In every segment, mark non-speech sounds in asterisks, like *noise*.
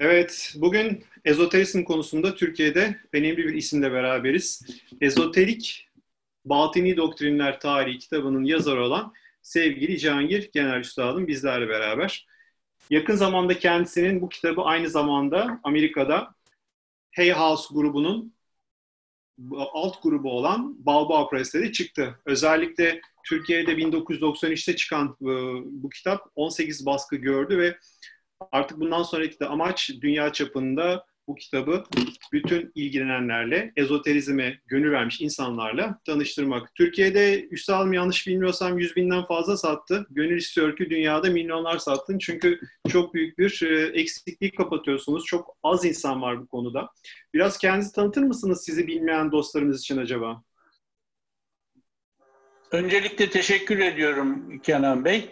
Evet, bugün ezoterizm konusunda Türkiye'de önemli bir isimle beraberiz. Ezoterik Batini Doktrinler Tarihi kitabının yazarı olan sevgili Cihangir Genel Üstadım bizlerle beraber. Yakın zamanda kendisinin bu kitabı aynı zamanda Amerika'da Hay House grubunun alt grubu olan Balboa Press'te çıktı. Özellikle Türkiye'de 1993'te çıkan e, bu kitap 18 baskı gördü ve artık bundan sonraki de amaç dünya çapında bu kitabı bütün ilgilenenlerle, ezoterizme gönül vermiş insanlarla tanıştırmak. Türkiye'de üstadım yanlış bilmiyorsam 100 binden fazla sattı. Gönül istiyor ki dünyada milyonlar sattın. Çünkü çok büyük bir e, eksiklik kapatıyorsunuz. Çok az insan var bu konuda. Biraz kendinizi tanıtır mısınız sizi bilmeyen dostlarımız için acaba? Öncelikle teşekkür ediyorum Kenan Bey.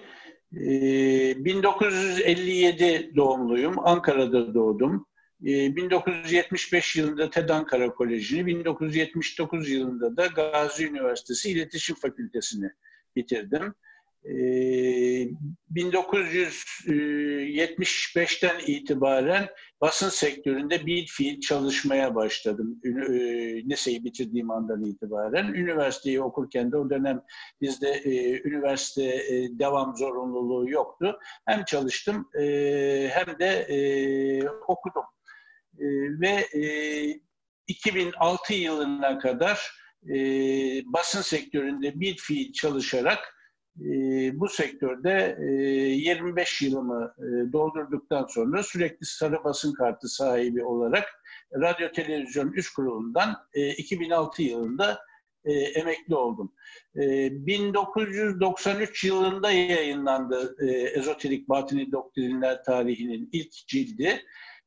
1957 ee, doğumluyum. Ankara'da doğdum. 1975 ee, yılında TED Ankara Koleji'ni, 1979 yılında da Gazi Üniversitesi İletişim Fakültesini bitirdim. 1975'ten e, itibaren basın sektöründe bir fiil çalışmaya başladım. E, liseyi bitirdiğim andan itibaren. Üniversiteyi okurken de o dönem bizde e, üniversite devam zorunluluğu yoktu. Hem çalıştım hem de okudum. Ve 2006 yılına kadar basın sektöründe bir fiil çalışarak ee, bu sektörde 25 e, yılımı e, doldurduktan sonra sürekli sarı basın kartı sahibi olarak Radyo Televizyon Üst Kurulu'ndan 2006 e, yılında emekli oldum. 1993 yılında yayınlandı Ezoterik Batini Doktrinler Tarihinin ilk cildi.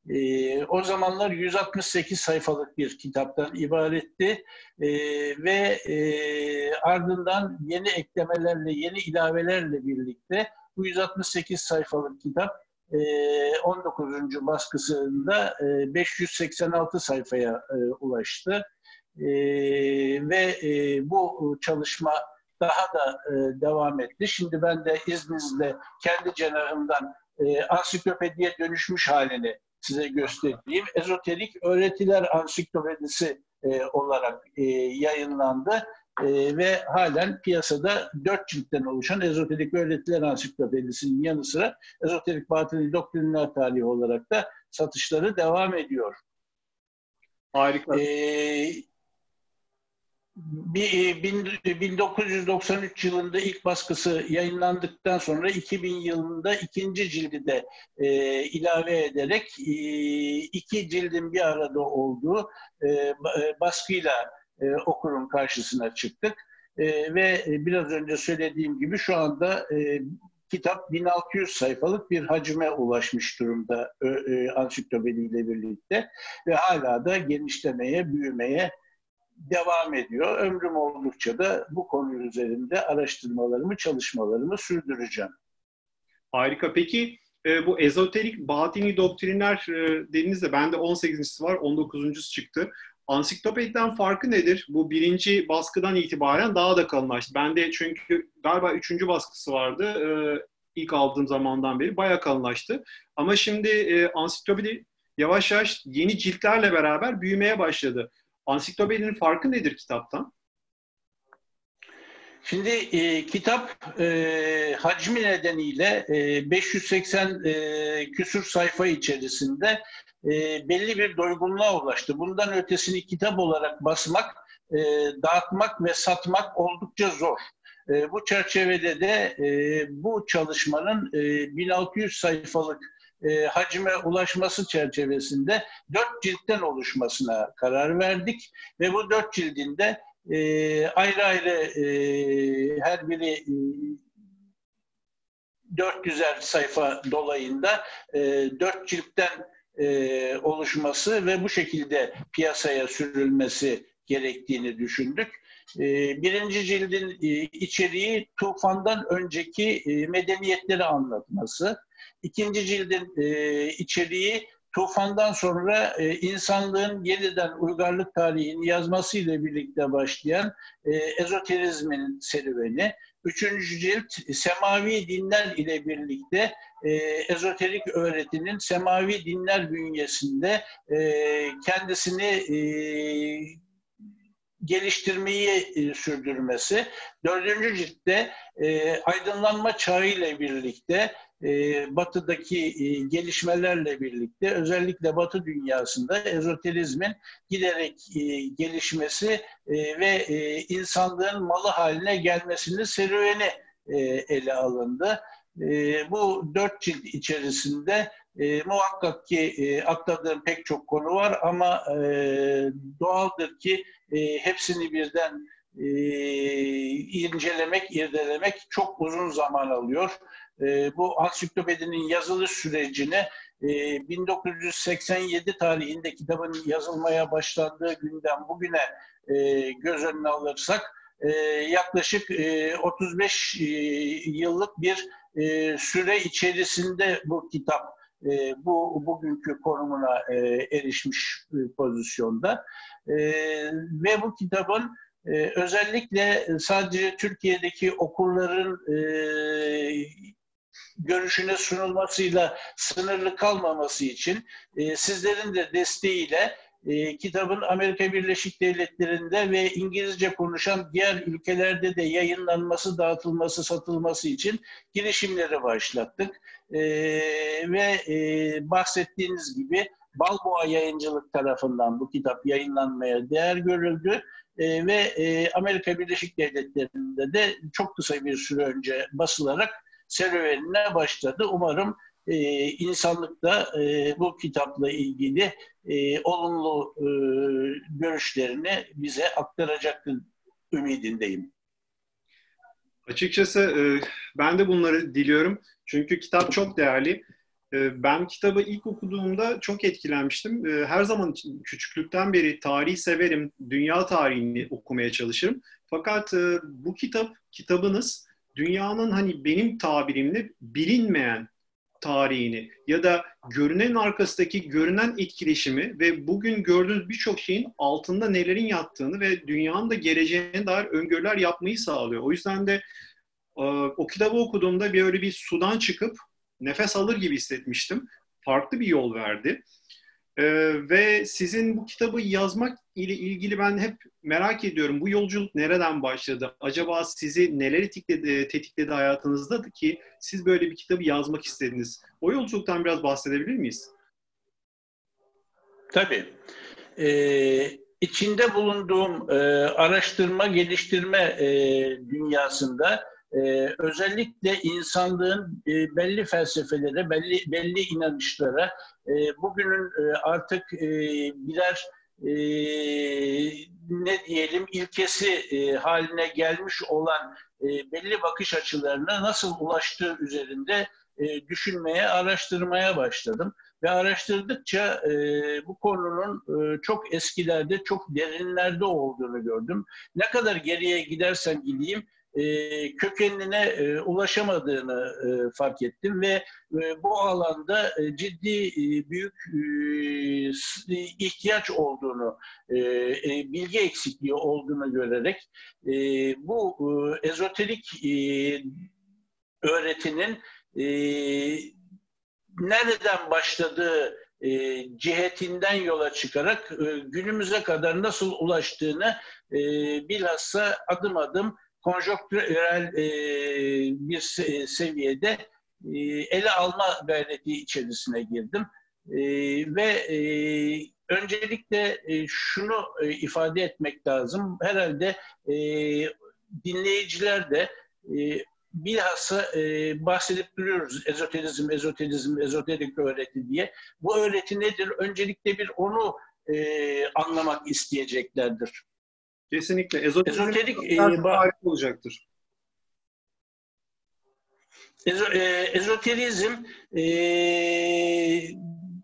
E, o zamanlar 168 sayfalık bir kitaptan ibaretti e, ve e, ardından yeni eklemelerle, yeni ilavelerle birlikte bu 168 sayfalık kitap e, 19. baskısında e, 586 sayfaya e, ulaştı. E, ve e, bu çalışma daha da e, devam etti. Şimdi ben de izninizle kendi cenahımdan e, ansiklopediye dönüşmüş halini size göstereyim. Ezoterik Öğretiler Ansiklopedisi e, olarak e, yayınlandı e, ve halen piyasada dört ciltten oluşan Ezoterik Öğretiler Ansiklopedisinin yanı sıra Ezoterik Batini Doktrinler Tarihi olarak da satışları devam ediyor. Harika. Ee, 1993 yılında ilk baskısı yayınlandıktan sonra 2000 yılında ikinci cildi de e, ilave ederek e, iki cildin bir arada olduğu e, e baskıyla e, okurun karşısına çıktık. E, ve biraz önce söylediğim gibi şu anda e, kitap 1600 sayfalık bir hacme ulaşmış durumda e, e, ansiklopediyle birlikte ve hala da genişlemeye, büyümeye devam ediyor. Ömrüm oldukça da bu konu üzerinde araştırmalarımı, çalışmalarımı sürdüreceğim. Harika. Peki e, bu ezoterik batini doktrinler e, dediğinizde bende 18.si var, 19. çıktı. Ansiklopediden farkı nedir? Bu birinci baskıdan itibaren daha da kalınlaştı. Bende çünkü galiba üçüncü baskısı vardı. E, ilk aldığım zamandan beri bayağı kalınlaştı. Ama şimdi e, ansiklopedi yavaş yavaş yeni ciltlerle beraber büyümeye başladı. Ansiklopedinin farkı nedir kitaptan? Şimdi e, kitap e, hacmi nedeniyle e, 580 e, küsur sayfa içerisinde e, belli bir doygunluğa ulaştı. Bundan ötesini kitap olarak basmak, e, dağıtmak ve satmak oldukça zor. E, bu çerçevede de e, bu çalışmanın e, 1600 sayfalık e, hacme ulaşması çerçevesinde dört ciltten oluşmasına karar verdik ve bu dört cildinde e, ayrı ayrı e, her biri e, 400'er sayfa dolayında e, dört ciltten e, oluşması ve bu şekilde piyasaya sürülmesi gerektiğini düşündük. E, birinci cildin e, içeriği tufandan önceki e, medeniyetleri anlatması. İkinci cildin e, içeriği tufandan sonra e, insanlığın yeniden uygarlık tarihini yazmasıyla birlikte başlayan e, ezoterizmin serüveni Üçüncü cilt semavi dinler ile birlikte e, ezoterik öğretinin semavi dinler bünyesinde e, kendisini e, geliştirmeyi e, sürdürmesi. Dördüncü ciltte e, aydınlanma çağı ile birlikte batıdaki e, gelişmelerle birlikte özellikle batı dünyasında ezoterizmin giderek e, gelişmesi e, ve insanlığın malı haline gelmesinin serüveni ele alındı. Bu dört cilt içerisinde e, muhakkak ki atladığım pek çok konu var ama doğaldır ki hepsini birden incelemek, irdelemek çok uzun zaman alıyor. E, bu ansiklopedinin yazılış sürecini e, 1987 tarihinde kitabın yazılmaya başlandığı günden bugüne e, göz önüne alırsak e, yaklaşık e, 35 e, yıllık bir süre içerisinde bu kitap bu bugünkü konumuna erişmiş pozisyonda. Ve bu kitabın özellikle sadece Türkiye'deki okurların e, görüşüne sunulmasıyla sınırlı kalmaması için e, sizlerin de desteğiyle e, kitabın Amerika Birleşik Devletleri'nde ve İngilizce konuşan diğer ülkelerde de yayınlanması, dağıtılması, satılması için girişimleri başlattık. E, ve e, bahsettiğiniz gibi Balboa Yayıncılık tarafından bu kitap yayınlanmaya değer görüldü. E, ve e, Amerika Birleşik Devletleri'nde de çok kısa bir süre önce basılarak serüvenine başladı. Umarım e, insanlık da e, bu kitapla ilgili e, olumlu e, görüşlerini bize aktaracaktır ümidindeyim. Açıkçası e, ben de bunları diliyorum. Çünkü kitap çok değerli. E, ben kitabı ilk okuduğumda çok etkilenmiştim. E, her zaman küçüklükten beri tarihi severim. Dünya tarihini okumaya çalışırım. Fakat e, bu kitap, kitabınız dünyanın hani benim tabirimle bilinmeyen tarihini ya da görünen arkasındaki görünen etkileşimi ve bugün gördüğünüz birçok şeyin altında nelerin yattığını ve dünyanın da geleceğine dair öngörüler yapmayı sağlıyor. O yüzden de e, o kitabı okuduğumda bir öyle bir sudan çıkıp nefes alır gibi hissetmiştim. Farklı bir yol verdi. Ee, ve sizin bu kitabı yazmak ile ilgili ben hep merak ediyorum. Bu yolculuk nereden başladı? Acaba sizi neler tetikledi, tetikledi hayatınızda ki siz böyle bir kitabı yazmak istediniz? O yolculuktan biraz bahsedebilir miyiz? Tabii. Ee, içinde bulunduğum e, araştırma, geliştirme e, dünyasında e, özellikle insanlığın e, belli felsefelere, belli belli inanışlara e, bugünün e, artık e, birer e, ne diyelim ilkesi e, haline gelmiş olan e, belli bakış açılarına nasıl ulaştığı üzerinde e, düşünmeye, araştırmaya başladım. Ve araştırdıkça e, bu konunun e, çok eskilerde, çok derinlerde olduğunu gördüm. Ne kadar geriye gidersen gideyim, e, kökenine e, ulaşamadığını e, fark ettim ve e, bu alanda e, ciddi e, büyük e, ihtiyaç olduğunu, e, e, bilgi eksikliği olduğunu görerek e, bu e, ezoterik e, öğretinin e, nereden başladığı e, cihetinden yola çıkarak e, günümüze kadar nasıl ulaştığını e, bilhassa adım adım konjonktürel e, bir seviyede e, ele alma gayreti içerisine girdim. E, ve e, öncelikle e, şunu e, ifade etmek lazım. Herhalde e, dinleyiciler de e, bilhassa e, bahsedip duruyoruz ezoterizm, ezoterizm, ezoterik öğreti diye. Bu öğreti nedir? Öncelikle bir onu e, anlamak isteyeceklerdir. Kesinlikle. Ezoterik, Ezoterik e, olacaktır. Ezo, e, ezoterizm e,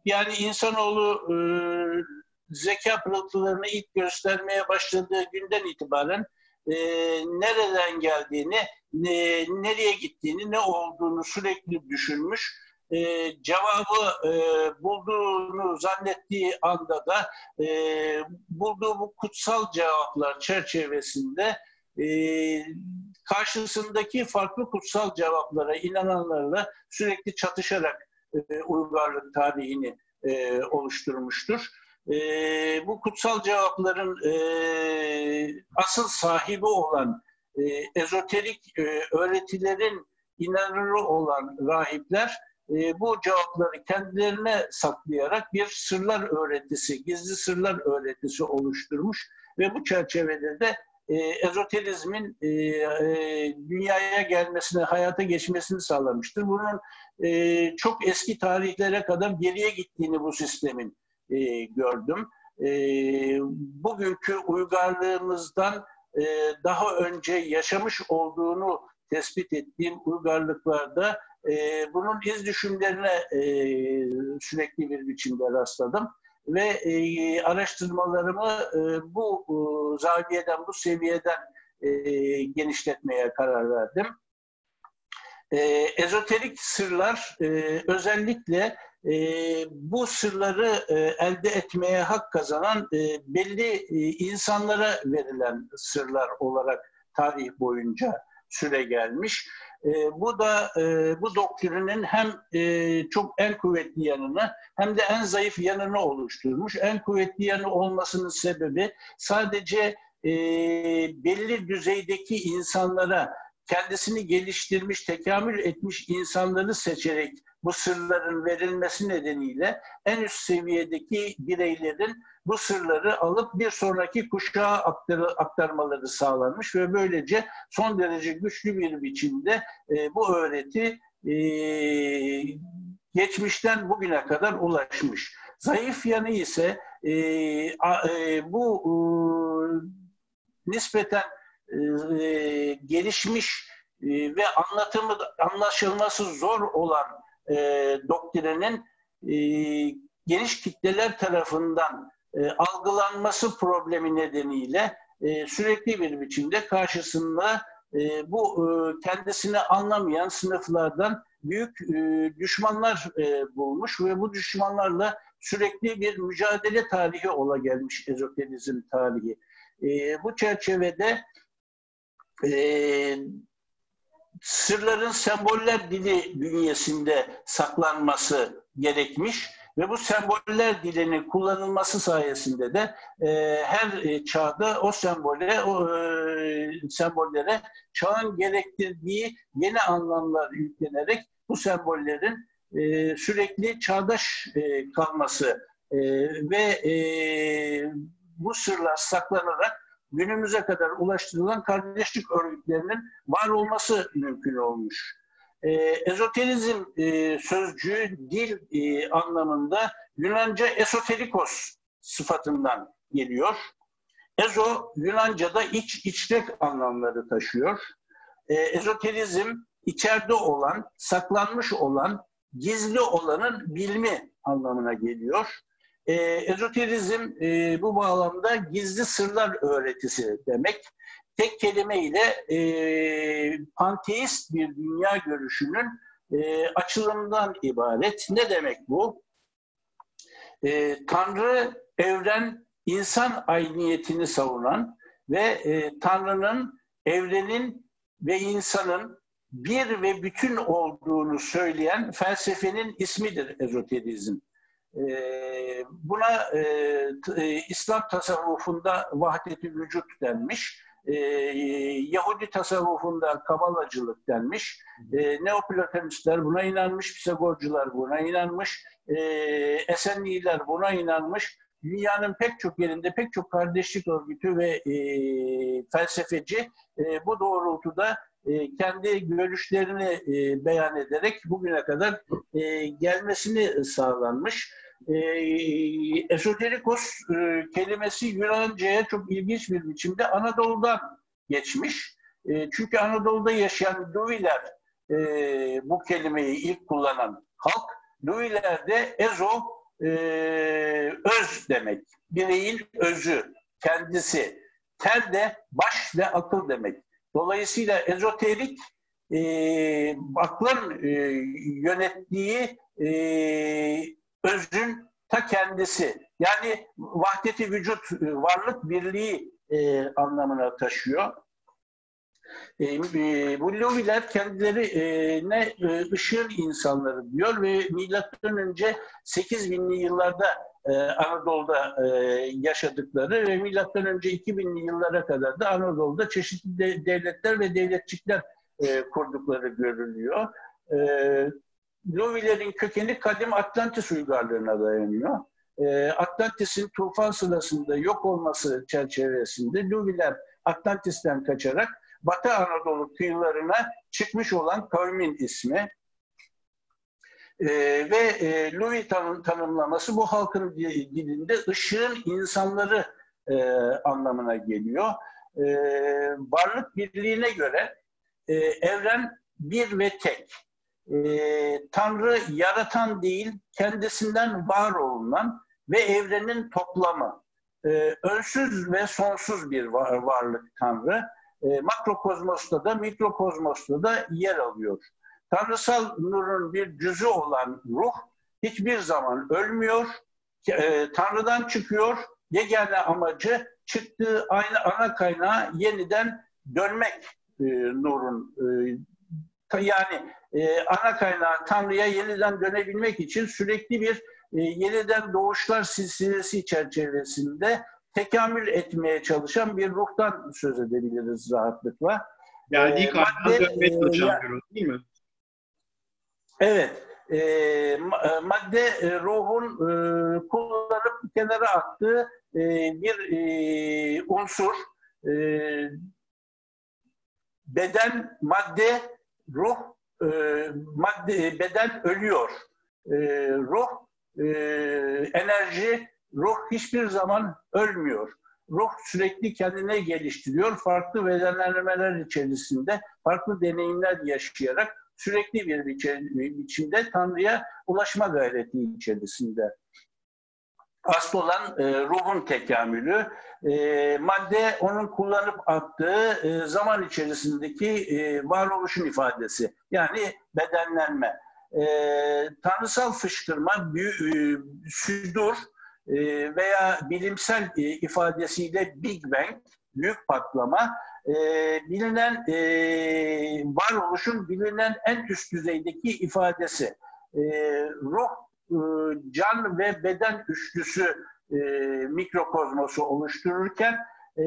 yani insanoğlu e, zeka pırıltılarını ilk göstermeye başladığı günden itibaren e, nereden geldiğini, ne, nereye gittiğini, ne olduğunu sürekli düşünmüş e, cevabı e, bulduğunu zannettiği anda da e, bulduğu bu kutsal cevaplar çerçevesinde e, karşısındaki farklı kutsal cevaplara inananlarla sürekli çatışarak e, uygarlık tarihini e, oluşturmuştur. E, bu kutsal cevapların e, asıl sahibi olan e, ezoterik e, öğretilerin inanırı olan rahipler e, bu cevapları kendilerine saklayarak bir sırlar öğretisi, gizli sırlar öğretisi oluşturmuş ve bu çerçevede de e, ezoterizmin e, e, dünyaya gelmesine, hayata geçmesini sağlamıştır. Bunun e, çok eski tarihlere kadar geriye gittiğini bu sistemin e, gördüm. E, bugünkü uygarlığımızdan e, daha önce yaşamış olduğunu tespit ettiğim uygarlıklarda e, bunun iz düşümlerine e, sürekli bir biçimde rastladım ve e, araştırmalarımı e, bu e, zaviyeden, bu seviyeden e, genişletmeye karar verdim. E, ezoterik sırlar e, özellikle e, bu sırları e, elde etmeye hak kazanan e, belli e, insanlara verilen sırlar olarak tarih boyunca süre gelmiş. E, bu da e, bu doktrinin hem e, çok en kuvvetli yanını hem de en zayıf yanını oluşturmuş. En kuvvetli yanı olmasının sebebi sadece e, belli düzeydeki insanlara kendisini geliştirmiş, tekamül etmiş insanları seçerek bu sırların verilmesi nedeniyle en üst seviyedeki bireylerin bu sırları alıp bir sonraki kuşağa aktar, aktarmaları sağlanmış ve böylece son derece güçlü bir biçimde e, bu öğreti e, geçmişten bugüne kadar ulaşmış. Zayıf yanı ise e, a, e, bu e, nispeten e, gelişmiş e, ve anlatımı anlaşılması zor olan e, doktrinin e, geniş kitleler tarafından e, algılanması problemi nedeniyle e, sürekli bir biçimde karşısında e, bu e, kendisini anlamayan sınıflardan büyük e, düşmanlar e, bulmuş ve bu düşmanlarla sürekli bir mücadele tarihi ola gelmiş ezoterizm tarihi. E, bu çerçevede e, sırların semboller dili bünyesinde saklanması gerekmiş ve bu semboller dilinin kullanılması sayesinde de e, her e, çağda o sembole, o e, sembollere çağın gerektirdiği yeni anlamlar yüklenerek bu sembollerin e, sürekli çağdaş e, kalması e, ve e, bu sırlar saklanarak günümüze kadar ulaştırılan kardeşlik örgütlerinin var olması mümkün olmuş. E, ezoterizm e, sözcüğü dil e, anlamında Yunanca esoterikos sıfatından geliyor. Ezo Yunanca'da iç, içrek anlamları taşıyor. E, ezoterizm içeride olan, saklanmış olan, gizli olanın bilmi anlamına geliyor. E, ezoterizm e, bu bağlamda gizli sırlar öğretisi demek. Tek kelimeyle e, panteist bir dünya görüşünün e, açılımından ibaret. Ne demek bu? E, Tanrı, evren, insan ayniyetini savunan ve e, Tanrı'nın, evrenin ve insanın bir ve bütün olduğunu söyleyen felsefenin ismidir ezoterizm. Ee, buna e, e, İslam tasavvufunda vahdeti vücut denmiş. Ee, Yahudi tasavvufunda kabalacılık denmiş. Ee, Neoplatonistler buna inanmış, Pisagorcular buna inanmış, Esenliler buna inanmış. Dünyanın pek çok yerinde pek çok kardeşlik örgütü ve e, felsefeci e, bu doğrultuda e, kendi görüşlerini e, beyan ederek bugüne kadar e, gelmesini sağlanmış. E, esoterikos e, kelimesi Yunanca'ya çok ilginç bir biçimde Anadolu'dan geçmiş. E, çünkü Anadolu'da yaşayan Duiler e, bu kelimeyi ilk kullanan halk. Duiler de ezo e, öz demek. Bireyin özü, kendisi. Ter de baş ve akıl demek. Dolayısıyla ezoterik e, aklın e, yönettiği e, özün ta kendisi. Yani vahdeti vücut, e, varlık birliği e, anlamına taşıyor. E, e, bu Loviler kendileri e, ışığın insanları diyor ve milattan önce 8000'li yıllarda e, Anadolu'da e, yaşadıkları ve milattan önce 2000'li yıllara kadar da Anadolu'da çeşitli de, devletler ve devletçikler e, kurdukları görülüyor. E, kökeni kadim Atlantis uygarlığına dayanıyor. E, Atlantis'in tufan sırasında yok olması çerçevesinde Loviler Atlantis'ten kaçarak Batı Anadolu kıyılarına çıkmış olan kavmin ismi. E, ve e, Louis tanım, tanımlaması bu halkın dilinde ışığın insanları e, anlamına geliyor. E, varlık birliğine göre e, evren bir ve tek. E, Tanrı yaratan değil, kendisinden var olunan ve evrenin toplamı. E, önsüz ve sonsuz bir var, varlık Tanrı. E, makrokozmosta da mikrokozmosta da yer alıyor. Tanrısal nurun bir cüzü olan ruh hiçbir zaman ölmüyor, e, Tanrı'dan çıkıyor, yegane amacı çıktığı aynı ana kaynağa yeniden dönmek e, nurun. E, yani e, ana kaynağı Tanrı'ya yeniden dönebilmek için sürekli bir e, yeniden doğuşlar silsilesi çerçevesinde tekamül etmeye çalışan bir ruhtan söz edebiliriz rahatlıkla. Yani ilk çalışan bir ruh değil mi? Evet. E, madde e, ruhun e, kullanıp kenara attığı e, bir e, unsur. E, beden, madde, ruh, e, madde, beden ölüyor. E, ruh, e, enerji, ruh hiçbir zaman ölmüyor. Ruh sürekli kendine geliştiriyor. Farklı bedenlenmeler içerisinde farklı deneyimler yaşayarak sürekli bir biçimde Tanrı'ya ulaşma gayreti içerisinde. Asıl olan e, ruhun tekamülü, e, madde onun kullanıp attığı e, zaman içerisindeki e, varoluşun ifadesi. Yani bedenlenme. E, tanrısal fışkırma, büyü, e, südur e, veya bilimsel e, ifadesiyle Big Bang, büyük patlama, e, bilinen e, varoluşun bilinen en üst düzeydeki ifadesi. E, ruh, e, can ve beden üçlüsü e, mikrokozmosu oluştururken, e,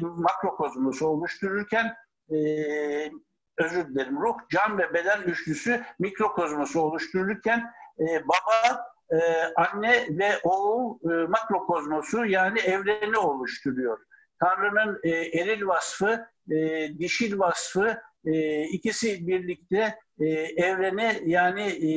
makrokozmosu oluştururken e, özür dilerim ruh, can ve beden üçlüsü mikrokozmosu oluştururken e, baba, e, anne ve oğul e, makrokozmosu yani evreni oluşturuyor. Tanrı'nın e, eril vasfı, e, dişil vasfı e, ikisi birlikte e, evreni yani e,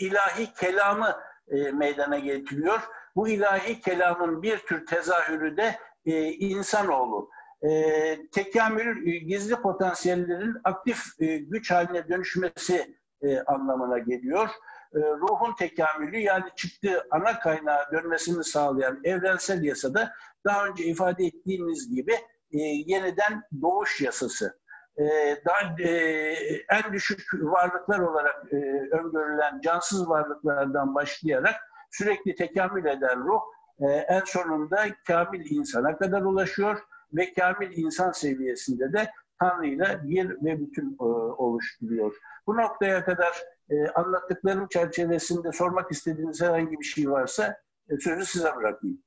ilahi kelamı e, meydana getiriyor. Bu ilahi kelamın bir tür tezahürü de e, insanoğlu. E, tekamül e, gizli potansiyellerin aktif e, güç haline dönüşmesi e, anlamına geliyor. E, ruhun tekamülü yani çıktığı ana kaynağa dönmesini sağlayan evrensel yasada daha önce ifade ettiğimiz gibi e, yeniden doğuş yasası. E, daha, e, en düşük varlıklar olarak e, öngörülen cansız varlıklardan başlayarak sürekli tekamül eden ruh e, en sonunda kamil insana kadar ulaşıyor ve kamil insan seviyesinde de Tanrı ile bir ve bütün e, oluşturuyor. Bu noktaya kadar e, anlattıklarım çerçevesinde sormak istediğiniz herhangi bir şey varsa e, sözü size bırakayım.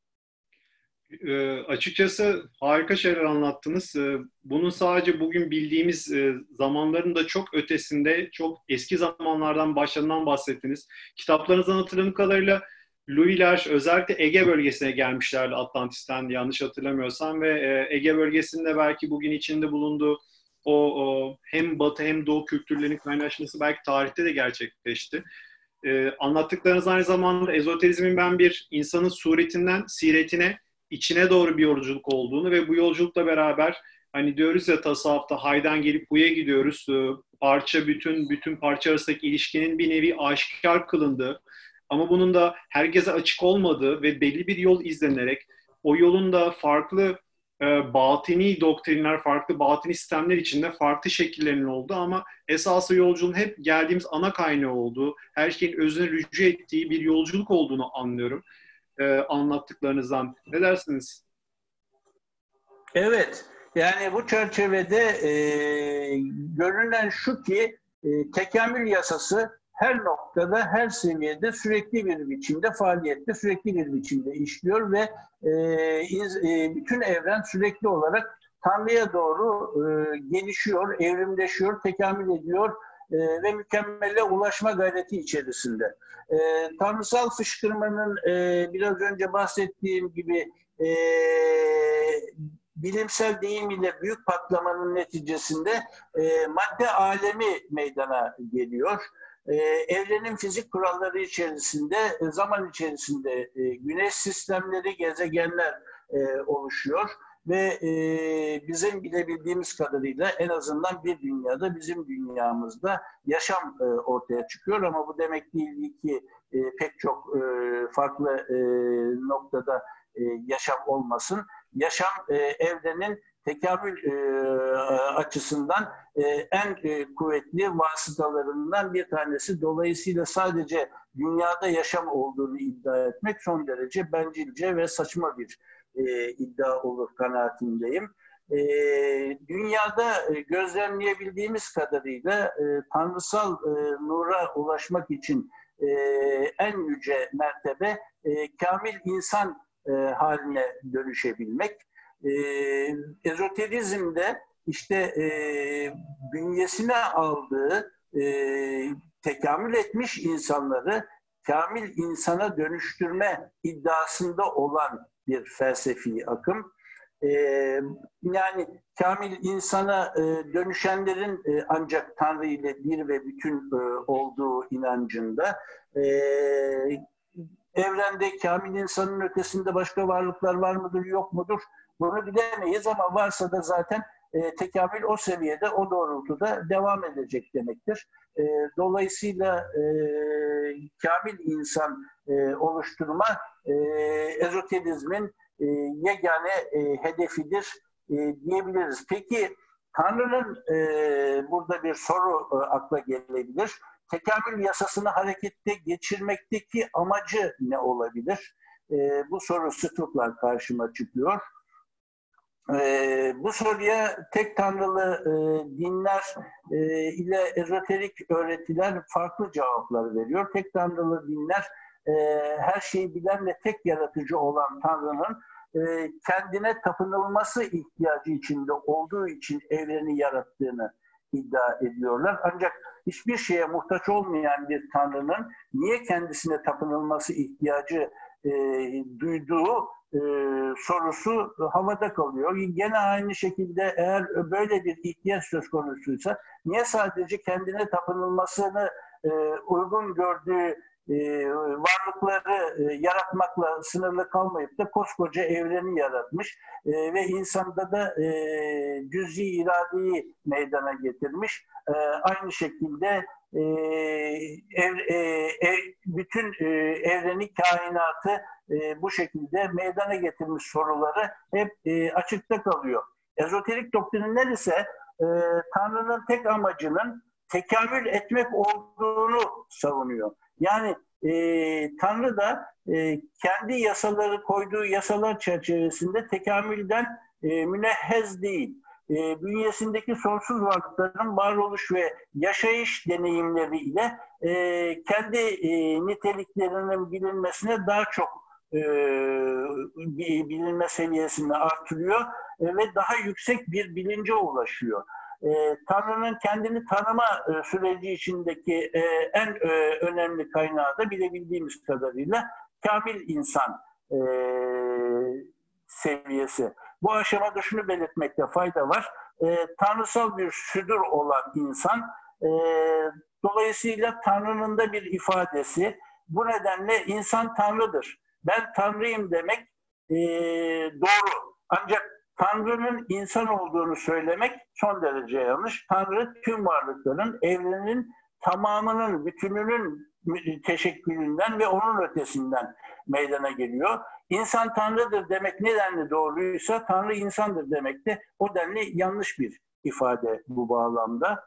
E, açıkçası harika şeyler anlattınız. E, bunun sadece bugün bildiğimiz e, zamanların da çok ötesinde, çok eski zamanlardan başladığından bahsettiniz. Kitaplarınızdan hatırladığım kadarıyla Louis'ler özellikle Ege bölgesine gelmişlerdi Atlantis'ten yanlış hatırlamıyorsam ve e, Ege bölgesinde belki bugün içinde bulunduğu o, o hem batı hem doğu kültürlerinin kaynaşması belki tarihte de gerçekleşti. Ee, anlattıklarınız aynı zamanda ezoterizmin ben bir insanın suretinden siretine, içine doğru bir yolculuk olduğunu ve bu yolculukla beraber hani diyoruz ya tasavvufta haydan gelip huya gidiyoruz. Ee, parça bütün bütün parça arasındaki ilişkinin bir nevi aşikar kılındığı ama bunun da herkese açık olmadığı ve belli bir yol izlenerek o yolun da farklı e, batini doktrinler, farklı batini sistemler içinde farklı şekillerinin olduğu ama esası yolculuğun hep geldiğimiz ana kaynağı olduğu, her şeyin özüne rücu ettiği bir yolculuk olduğunu anlıyorum e, anlattıklarınızdan. Ne dersiniz? Evet. Yani bu çerçevede e, görünen şu ki e, tekamül yasası her noktada, her seviyede sürekli bir biçimde faaliyette, sürekli bir biçimde işliyor ve e, iz, e, bütün evren sürekli olarak Tanrı'ya doğru e, gelişiyor, evrimleşiyor, tekamül ediyor e, ve mükemmele ulaşma gayreti içerisinde. E, tanrısal fışkırmanın e, biraz önce bahsettiğim gibi e, bilimsel deyim ile büyük patlamanın neticesinde e, madde alemi meydana geliyor. E, evrenin fizik kuralları içerisinde, e, zaman içerisinde e, güneş sistemleri, gezegenler e, oluşuyor ve e, bizim bilebildiğimiz kadarıyla en azından bir dünyada bizim dünyamızda yaşam ortaya çıkıyor ama bu demek değil ki pek çok farklı noktada yaşam olmasın. Yaşam evrenin tekamül e, açısından e, en e, kuvvetli vasıtalarından bir tanesi. Dolayısıyla sadece dünyada yaşam olduğunu iddia etmek son derece bencilce ve saçma bir e, iddia olur kanaatindeyim. E, dünyada e, gözlemleyebildiğimiz kadarıyla e, tanrısal e, nura ulaşmak için e, en yüce mertebe e, kamil insan e, haline dönüşebilmek. E, ezoterizmde işte e, bünyesine aldığı e, tekamül etmiş insanları kamil insana dönüştürme iddiasında olan bir felsefi akım. E, yani kamil insana e, dönüşenlerin e, ancak Tanrı ile bir ve bütün e, olduğu inancında e, evrende kamil insanın ötesinde başka varlıklar var mıdır yok mudur bunu bilemeyiz ama varsa da zaten e, tekamül o seviyede, o doğrultuda devam edecek demektir. E, dolayısıyla e, kamil insan e, oluşturma e, ezoterizmin e, yegane e, hedefidir e, diyebiliriz. Peki Tanrı'nın e, burada bir soru e, akla gelebilir. Tekamül yasasını harekette geçirmekteki amacı ne olabilir? E, bu soru sıklıkla karşıma çıkıyor. E, bu soruya tek tanrılı e, dinler e, ile ezoterik öğretiler farklı cevaplar veriyor. Tek tanrılı dinler e, her şeyi bilen ve tek yaratıcı olan Tanrı'nın e, kendine tapınılması ihtiyacı içinde olduğu için evreni yarattığını iddia ediyorlar. Ancak hiçbir şeye muhtaç olmayan bir Tanrı'nın niye kendisine tapınılması ihtiyacı e, duyduğu e, sorusu havada kalıyor. Gene aynı şekilde eğer böyle bir ihtiyaç söz konusuysa niye sadece kendine tapınılmasını e, uygun gördüğü e, varlıkları e, yaratmakla sınırlı kalmayıp da koskoca evreni yaratmış e, ve insanda da e, cüzi iradeyi meydana getirmiş. E, aynı şekilde e, ev, e, ev, bütün e, evreni, kainatı e, bu şekilde meydana getirmiş soruları hep e, açıkta kalıyor. Ezoterik doktrinler ise e, Tanrı'nın tek amacının tekamül etmek olduğunu savunuyor. Yani e, Tanrı da e, kendi yasaları koyduğu yasalar çerçevesinde tekamülden e, münehhez değil. E, bünyesindeki sonsuz varlıkların varoluş ve yaşayış deneyimleriyle e, kendi e, niteliklerinin bilinmesine daha çok e, bilinme seviyesini artırıyor e, ve daha yüksek bir bilince ulaşıyor e, Tanrı'nın kendini tanıma süreci içindeki en önemli kaynağı da bilebildiğimiz kadarıyla kamil insan seviyesi. Bu aşamada şunu belirtmekte fayda var. Tanrısal bir südür olan insan, dolayısıyla Tanrı'nın da bir ifadesi. Bu nedenle insan Tanrı'dır. Ben Tanrıyım demek e, doğru. Ancak Tanrı'nın insan olduğunu söylemek son derece yanlış. Tanrı tüm varlıkların, evrenin tamamının, bütününün teşekkülünden ve onun ötesinden meydana geliyor. İnsan Tanrı'dır demek nedenli doğruysa Tanrı insandır demek de o denli yanlış bir ifade bu bağlamda.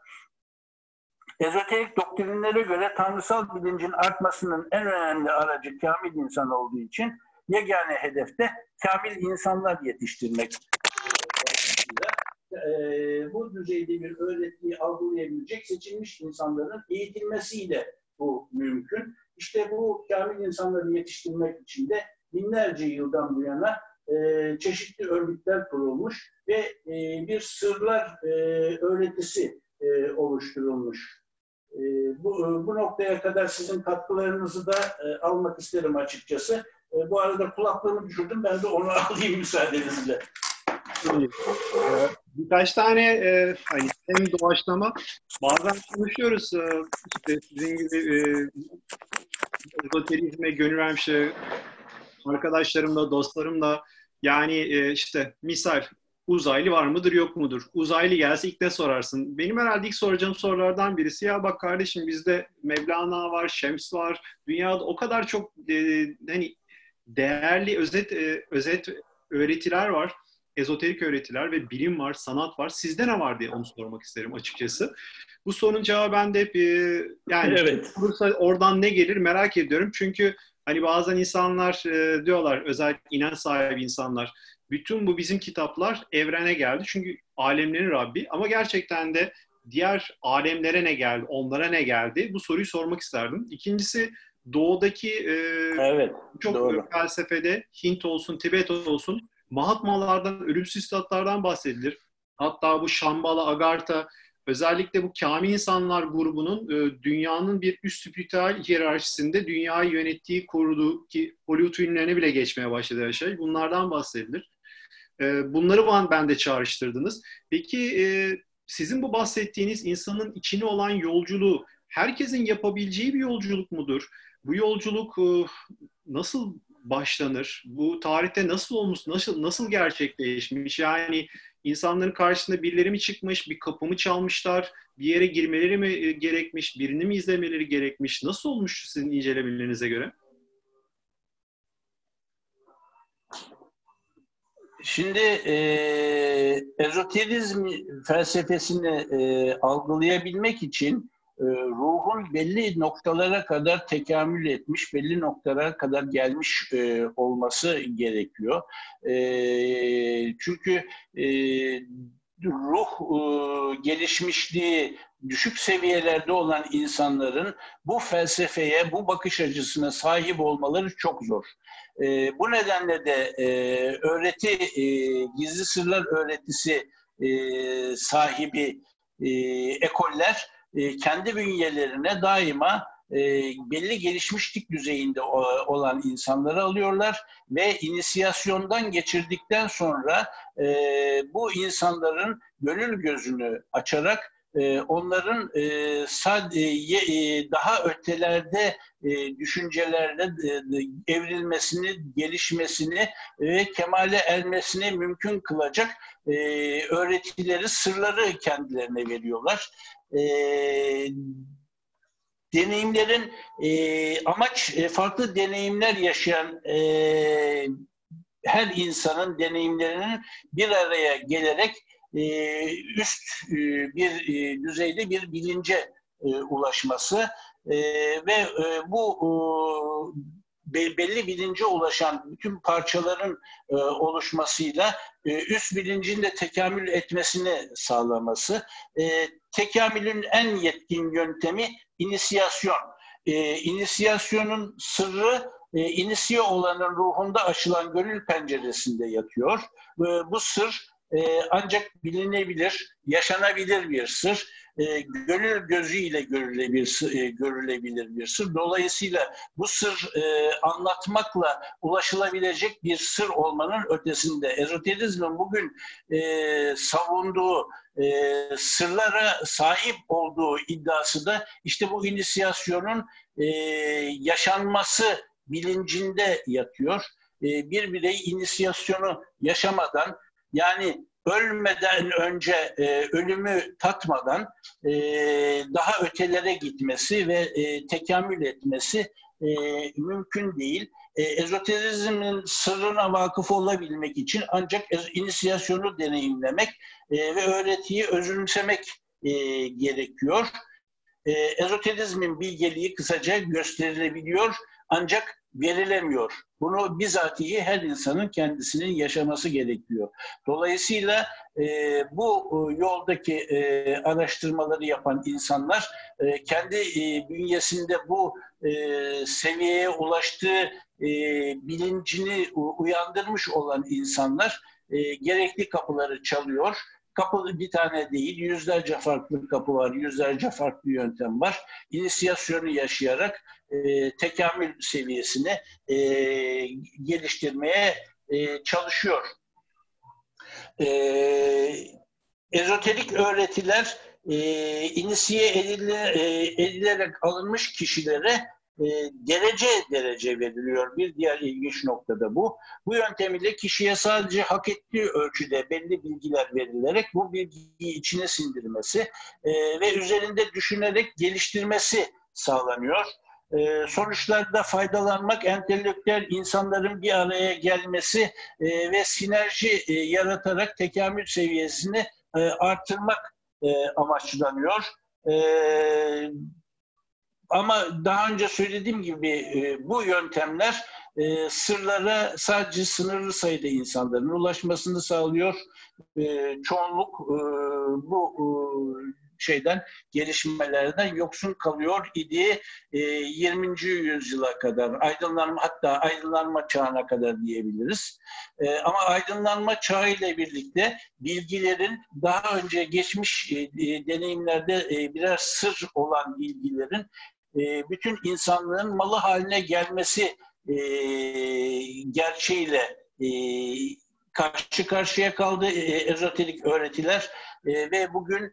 Ezoterik doktrinlere göre tanrısal bilincin artmasının en önemli aracı kamil insan olduğu için yegane hedefte kamil insanlar yetiştirmek bu düzeyde bir öğretiyi algılayabilecek seçilmiş insanların eğitilmesiyle bu mümkün. İşte bu kamil insanları yetiştirmek için de binlerce yıldan bu yana e, çeşitli örgütler kurulmuş ve e, bir sırlar e, öğretisi e, oluşturulmuş. E, bu, e, bu noktaya kadar sizin katkılarınızı da e, almak isterim açıkçası. E, bu arada kulaklığımı düşürdüm. Ben de onu *laughs* alayım müsaadenizle. Birkaç tane e, hani hem doğaçlama bazen konuşuyoruz e, işte sizin gibi e, ezoterizme gönül vermiş arkadaşlarımla, dostlarımla yani e, işte misal uzaylı var mıdır yok mudur? Uzaylı gelse ilk ne sorarsın? Benim herhalde ilk soracağım sorulardan birisi ya bak kardeşim bizde Mevlana var, Şems var. Dünyada o kadar çok e, hani değerli özet e, özet öğretiler var. Ezoterik öğretiler ve bilim var, sanat var. Sizde ne var diye onu sormak isterim açıkçası. Bu sorunun cevabı ben de hep e, yani evet. oradan ne gelir merak ediyorum. Çünkü Hani bazen insanlar e, diyorlar, özellikle inanç sahibi insanlar, bütün bu bizim kitaplar evrene geldi. Çünkü alemlerin Rabbi ama gerçekten de diğer alemlere ne geldi, onlara ne geldi? Bu soruyu sormak isterdim. İkincisi doğudaki e, evet, çok doğru. felsefede Hint olsun, Tibet olsun Mahatmalardan, ölümsüz statlardan bahsedilir. Hatta bu Shambhala, Agartha özellikle bu kamil insanlar grubunun e, dünyanın bir üst spiritüel hiyerarşisinde dünyayı yönettiği, koruduğu ki Hollywood filmlerine bile geçmeye başladı her şey. Bunlardan bahsedilir. E, bunları ben de çağrıştırdınız. Peki e, sizin bu bahsettiğiniz insanın içine olan yolculuğu herkesin yapabileceği bir yolculuk mudur? Bu yolculuk e, nasıl başlanır? Bu tarihte nasıl olmuş, nasıl nasıl gerçekleşmiş? Yani insanların karşısında birileri mi çıkmış, bir kapı mı çalmışlar, bir yere girmeleri mi e, gerekmiş, birini mi izlemeleri gerekmiş? Nasıl olmuş sizin incelemelerinize göre? Şimdi e, ezoterizm felsefesini e, algılayabilmek için e, ruhun belli noktalara kadar tekamül etmiş, belli noktalara kadar gelmiş e, olması gerekiyor. E, çünkü ruh gelişmişliği düşük seviyelerde olan insanların bu felsefeye, bu bakış açısına sahip olmaları çok zor. bu nedenle de öğreti, gizli sırlar öğretisi sahibi ekoller e, kendi bünyelerine daima e, belli gelişmişlik düzeyinde olan insanları alıyorlar ve inisiyasyondan geçirdikten sonra e, bu insanların gönül gözünü açarak onların daha ötelerde düşüncelerde evrilmesini, gelişmesini ve kemale ermesini mümkün kılacak öğretileri, sırları kendilerine veriyorlar. E, deneyimlerin e, amaç e, farklı deneyimler yaşayan e, her insanın deneyimlerinin bir araya gelerek e, üst e, bir e, düzeyde bir bilince e, ulaşması ve bu belli bilince ulaşan bütün parçaların oluşmasıyla üst bilincin de tekamül etmesini sağlaması. E, tekamülün en yetkin yöntemi inisiyasyon. E, inisiyasyonun sırrı e, inisiye olanın ruhunda açılan gönül penceresinde yatıyor. Bu sır ancak bilinebilir, yaşanabilir bir sır e, gönül gözüyle görülebilir, e, görülebilir bir sır. Dolayısıyla bu sır e, anlatmakla ulaşılabilecek bir sır olmanın ötesinde ezoterizmin bugün e, savunduğu e, sırlara sahip olduğu iddiası da işte bu inisiyasyonun e, yaşanması bilincinde yatıyor. E, bir birey inisiyasyonu yaşamadan yani ölmeden önce e, ölümü tatmadan e, daha ötelere gitmesi ve e, tekamül etmesi e, mümkün değil. E, ezoterizmin sırrına vakıf olabilmek için ancak inisiyasyonu deneyimlemek e, ve öğretiyi özümsemek e, gerekiyor. E, ezoterizmin bilgeliği kısaca gösterilebiliyor ancak verilemiyor. Bunu bizatihi her insanın kendisinin yaşaması gerekiyor. Dolayısıyla e, bu e, yoldaki e, araştırmaları yapan insanlar e, kendi e, bünyesinde bu e, seviyeye ulaştığı e, bilincini uyandırmış olan insanlar e, gerekli kapıları çalıyor Kapı bir tane değil, yüzlerce farklı kapı var, yüzlerce farklı yöntem var. İnisiyasyonu yaşayarak e, tekamül seviyesini e, geliştirmeye e, çalışıyor. E, ezoterik öğretiler e, inisiye edile, e, edilerek alınmış kişilere e, derece derece veriliyor. Bir diğer ilginç nokta da bu. Bu yöntem ile kişiye sadece hak ettiği ölçüde belli bilgiler verilerek bu bilgiyi içine sindirmesi e, ve üzerinde düşünerek geliştirmesi sağlanıyor. E, sonuçlarda faydalanmak, entelektüel insanların bir araya gelmesi e, ve sinerji e, yaratarak tekamül seviyesini e, artırmak e, amaçlanıyor. E, ama daha önce söylediğim gibi e, bu yöntemler e, sırlara sadece sınırlı sayıda insanların ulaşmasını sağlıyor. E, çoğunluk e, bu e, şeyden gelişmelerden yoksun kalıyor idi e, 20. yüzyıla kadar aydınlanma hatta aydınlanma çağına kadar diyebiliriz. E, ama aydınlanma çağı ile birlikte bilgilerin daha önce geçmiş e, e deneyimlerde e, birer sır olan bilgilerin e, bütün insanlığın malı haline gelmesi e, gerçeğiyle e, karşı karşıya kaldı e, ezoterik öğretiler. Ve bugün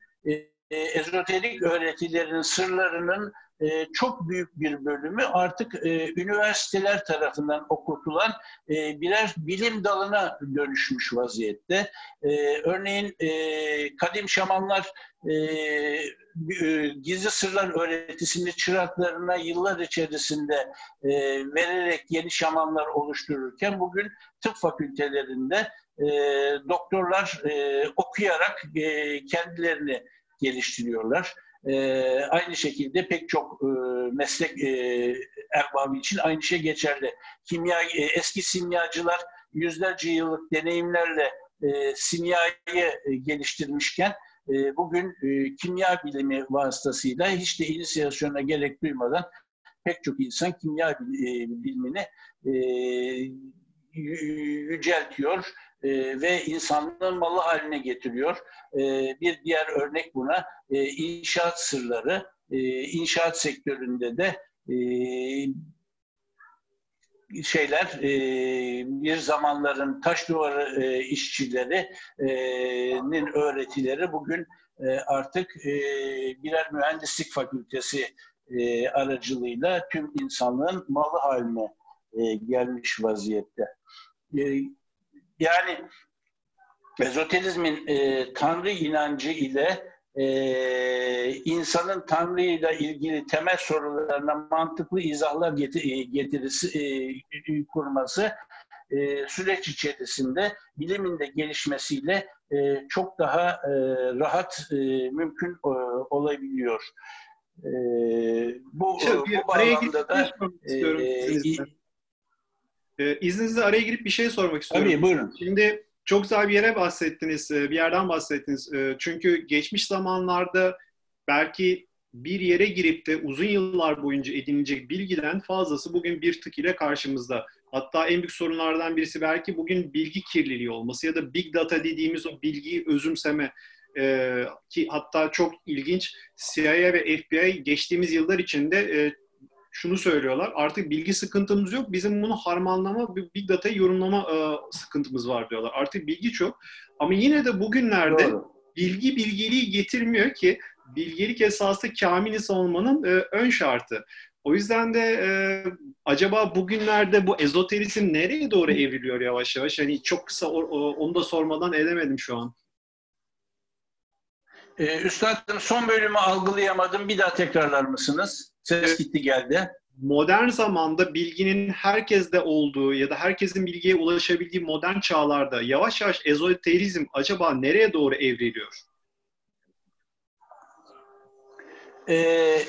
ezoterik öğretilerin sırlarının e, çok büyük bir bölümü artık e, üniversiteler tarafından okutulan e, birer bilim dalına dönüşmüş vaziyette. E, örneğin e, kadim şamanlar e, e, gizli sırlar öğretisini çıraklarına yıllar içerisinde e, vererek yeni şamanlar oluştururken bugün tıp fakültelerinde e, doktorlar e, okuyarak e, kendilerini geliştiriyorlar. E, aynı şekilde pek çok e, meslek e, erbabı için aynı şey geçerli. Kimya e, eski simyacılar yüzlerce yıllık deneyimlerle e, simyayı e, geliştirmişken e, bugün e, kimya bilimi vasıtasıyla hiç de inisiyasyona gerek duymadan pek çok insan kimya e, bilimini e, yüceltiyor e, ve insanlığın malı haline getiriyor. E, bir diğer örnek buna e, inşaat sırları. E, inşaat sektöründe de e, şeyler e, bir zamanların taş duvarı e, işçilerinin öğretileri bugün e, artık e, birer mühendislik fakültesi e, aracılığıyla tüm insanlığın malı haline e, gelmiş vaziyette. E, yani ezoterizmin e, Tanrı inancı ile e, insanın Tanrı ile ilgili temel sorularına mantıklı izahlar e, getirisi e, kurması e, süreç içerisinde bilimin de gelişmesiyle e, çok daha e, rahat e, mümkün e, olabiliyor. E, bu, şey, bu bağlamda da istiyorum e, izninizle araya girip bir şey sormak istiyorum. Tabii buyurun. Şimdi çok güzel bir yere bahsettiniz, e, bir yerden bahsettiniz. E, çünkü geçmiş zamanlarda belki bir yere girip de uzun yıllar boyunca edinilecek bilgiden fazlası bugün bir tık ile karşımızda. Hatta en büyük sorunlardan birisi belki bugün bilgi kirliliği olması ya da big data dediğimiz o bilgiyi özümseme ee, ki hatta çok ilginç CIA ve FBI geçtiğimiz yıllar içinde e, şunu söylüyorlar. Artık bilgi sıkıntımız yok. Bizim bunu harmanlama, big data'yı yorumlama e, sıkıntımız var diyorlar. Artık bilgi çok. Ama yine de bugünlerde Doğru. bilgi bilgeliği getirmiyor ki bilgelik esası kamil olmanın e, ön şartı. O yüzden de e, acaba bugünlerde bu ezoterizm nereye doğru evriliyor yavaş yavaş? Hani çok kısa o, o, onu da sormadan edemedim şu an. Ee, Üstadım son bölümü algılayamadım. Bir daha tekrarlar mısınız? Ses gitti geldi. Modern zamanda bilginin herkeste olduğu ya da herkesin bilgiye ulaşabildiği modern çağlarda yavaş yavaş ezoterizm acaba nereye doğru evriliyor? e,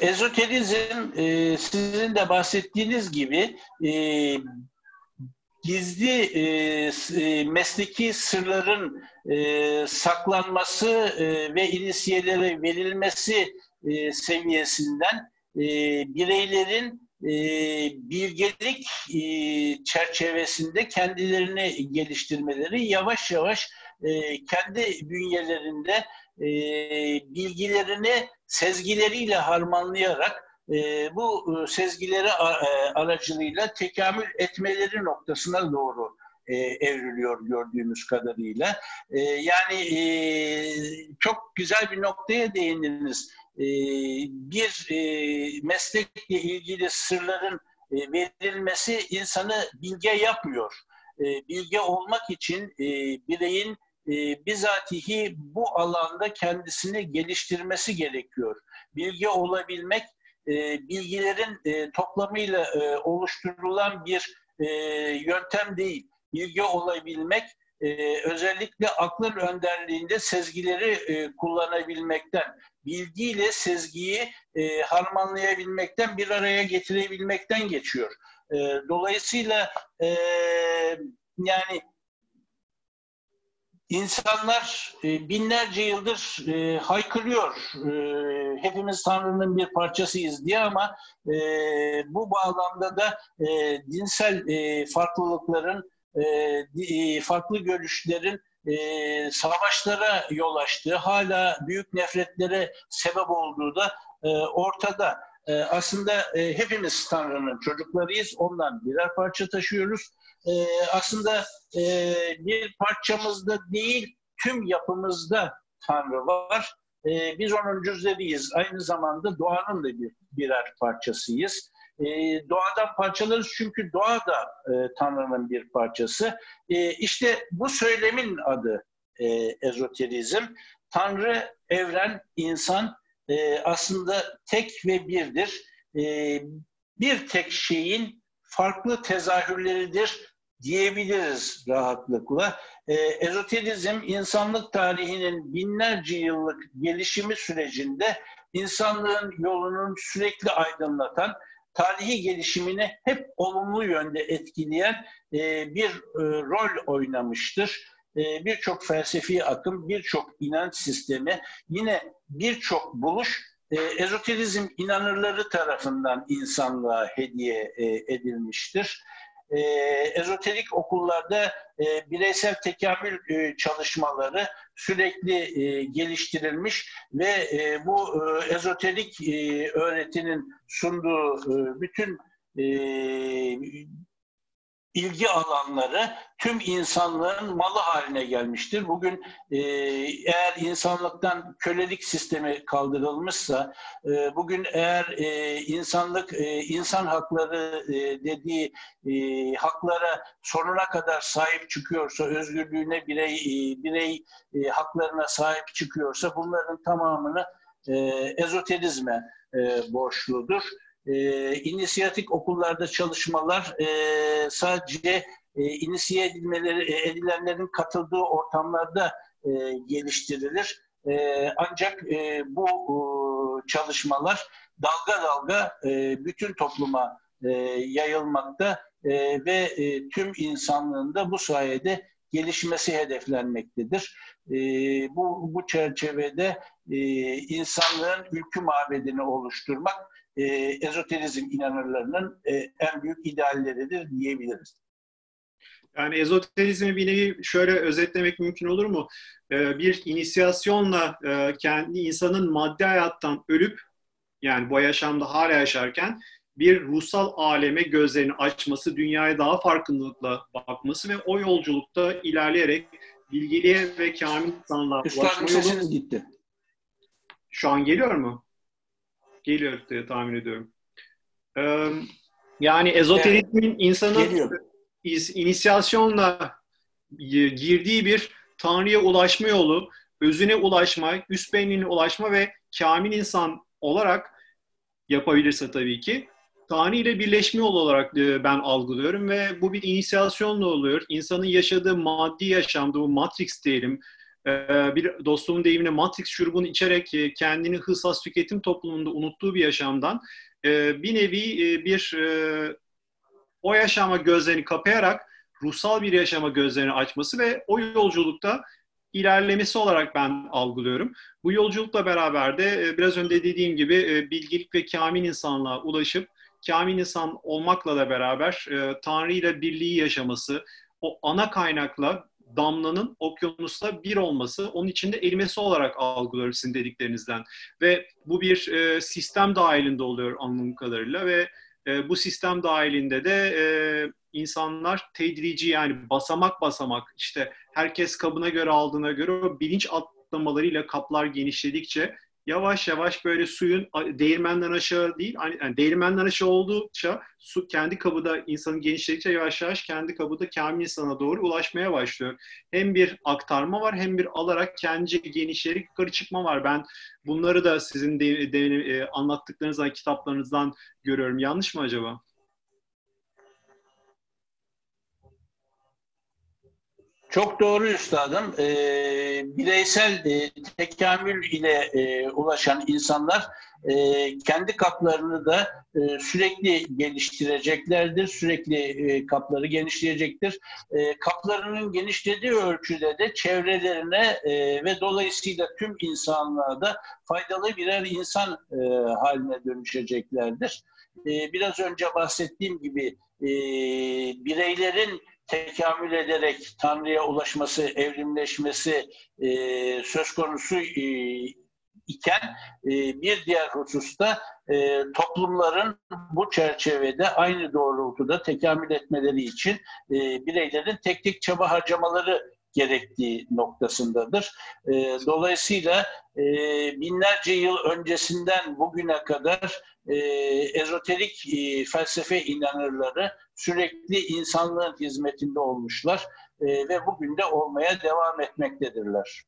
ezoterizm e, sizin de bahsettiğiniz gibi e, gizli e, e, mesleki sırların e, saklanması e, ve inisiyelere verilmesi e, seviyesinden e, bireylerin e, bilgelik e, çerçevesinde kendilerini geliştirmeleri yavaş yavaş e, kendi bünyelerinde e, bilgilerini sezgileriyle harmanlayarak bu e, sezgileri e, aracılığıyla tekamül etmeleri noktasına doğru e, evriliyor gördüğümüz kadarıyla. E, yani çok güzel bir noktaya değindiniz. E, bir e, meslekle ilgili sırların verilmesi insanı bilge yapmıyor. Bilge olmak için bireyin e, bizatihi bu alanda kendisini geliştirmesi gerekiyor. Bilgi olabilmek e, bilgilerin e, toplamıyla e, oluşturulan bir e, yöntem değil. Bilgi olabilmek özellikle aklın önderliğinde sezgileri e, kullanabilmekten, bilgiyle sezgiyi harmanlayabilmekten, bir araya getirebilmekten geçiyor. Dolayısıyla yani İnsanlar e, binlerce yıldır e, haykırıyor e, hepimiz Tanrı'nın bir parçasıyız diye ama bu bağlamda da dinsel farklılıkların, farklı görüşlerin savaşlara yol açtığı, hala büyük nefretlere sebep olduğu da ortada. Aslında hepimiz Tanrı'nın çocuklarıyız, ondan birer parça taşıyoruz e, aslında e, bir parçamızda değil tüm yapımızda Tanrı var. E, biz onun cüzleriyiz. Aynı zamanda doğanın da bir birer parçasıyız. E, doğadan parçalarız çünkü doğa da e, Tanrı'nın bir parçası. E, işte bu söylemin adı e, ezoterizm. Tanrı, evren, insan e, aslında tek ve birdir. E, bir tek şeyin farklı tezahürleridir diyebiliriz rahatlıkla. E, ezoterizm insanlık tarihinin binlerce yıllık gelişimi sürecinde insanlığın yolunun sürekli aydınlatan, tarihi gelişimini hep olumlu yönde etkileyen e, bir e, rol oynamıştır. E, birçok felsefi akım, birçok inanç sistemi, yine birçok buluş e, ezoterizm inanırları tarafından insanlığa hediye e, edilmiştir e, ezoterik okullarda e, bireysel tekamül e, çalışmaları sürekli e, geliştirilmiş ve e, bu e, ezoterik e, öğretinin sunduğu e, bütün e, ilgi alanları tüm insanlığın malı haline gelmiştir. Bugün e, eğer insanlıktan kölelik sistemi kaldırılmışsa, e, bugün eğer e, insanlık e, insan hakları e, dediği e, haklara sonuna kadar sahip çıkıyorsa, özgürlüğüne birey e, birey e, haklarına sahip çıkıyorsa bunların tamamını e, ezoterizme e, borçludur e, inisiyatik okullarda çalışmalar e, sadece e, inisiye edilmeleri, e, edilenlerin katıldığı ortamlarda e, geliştirilir. E, ancak e, bu e, çalışmalar dalga dalga e, bütün topluma e, yayılmakta e, ve e, tüm insanlığın da bu sayede gelişmesi hedeflenmektedir. E, bu, bu çerçevede e, insanlığın ülkü mabedini oluşturmak e, ezoterizm inanırlarının e, en büyük idealleridir diyebiliriz. Yani ezoterizmi bir nevi şöyle özetlemek mümkün olur mu? Ee, bir inisiyasyonla e, kendi insanın maddi hayattan ölüp yani bu yaşamda hala yaşarken bir ruhsal aleme gözlerini açması, dünyaya daha farkındalıkla bakması ve o yolculukta ilerleyerek bilgiliğe ve kamil insanlığa ulaşma yolu... gitti. Şu an geliyor mu? Geliyor diye tahmin ediyorum. Ee, yani ezoterizmin evet. insanın Geliyor. inisiyasyonla girdiği bir Tanrı'ya ulaşma yolu, özüne ulaşma, üst benliğine ulaşma ve kamil insan olarak yapabilirse tabii ki Tanrı ile birleşme olarak e, ben algılıyorum ve bu bir inisiyasyonla oluyor. İnsanın yaşadığı maddi yaşamda bu matrix diyelim, bir dostumun deyimine Matrix şurubunu içerek kendini hız has tüketim toplumunda unuttuğu bir yaşamdan bir nevi bir o yaşama gözlerini kapayarak ruhsal bir yaşama gözlerini açması ve o yolculukta ilerlemesi olarak ben algılıyorum. Bu yolculukla beraber de biraz önce dediğim gibi bilgilik ve kamil insanlığa ulaşıp kamil insan olmakla da beraber Tanrı ile birliği yaşaması, o ana kaynakla damlanın okyanusla bir olması, onun içinde erimesi olarak algılıyorum sizin dediklerinizden. Ve bu bir e, sistem dahilinde oluyor anladığım kadarıyla ve e, bu sistem dahilinde de e, insanlar tedrici yani basamak basamak işte herkes kabına göre aldığına göre o bilinç atlamalarıyla kaplar genişledikçe yavaş yavaş böyle suyun değirmenden aşağı değil, yani değirmenden aşağı oldukça su kendi kabıda insanın genişledikçe yavaş yavaş kendi kabıda kamil insana doğru ulaşmaya başlıyor. Hem bir aktarma var hem bir alarak kendi genişleyerek yukarı çıkma var. Ben bunları da sizin de, de, e, anlattıklarınızdan, kitaplarınızdan görüyorum. Yanlış mı acaba? Çok doğru üstadım. E, bireysel e, tekamül ile e, ulaşan insanlar e, kendi kaplarını da e, sürekli geliştireceklerdir. Sürekli e, kapları genişleyecektir. E, kaplarının genişlediği ölçüde de çevrelerine e, ve dolayısıyla tüm insanlığa da faydalı birer insan e, haline dönüşeceklerdir. E, biraz önce bahsettiğim gibi e, bireylerin tekamül ederek Tanrı'ya ulaşması, evrimleşmesi e, söz konusu e, iken e, bir diğer hususta e, toplumların bu çerçevede aynı doğrultuda tekamül etmeleri için e, bireylerin tek tek çaba harcamaları gerektiği noktasındadır. E, dolayısıyla e, binlerce yıl öncesinden bugüne kadar e, ezoterik e, felsefe inanırları sürekli insanlığın hizmetinde olmuşlar ve bugün de olmaya devam etmektedirler.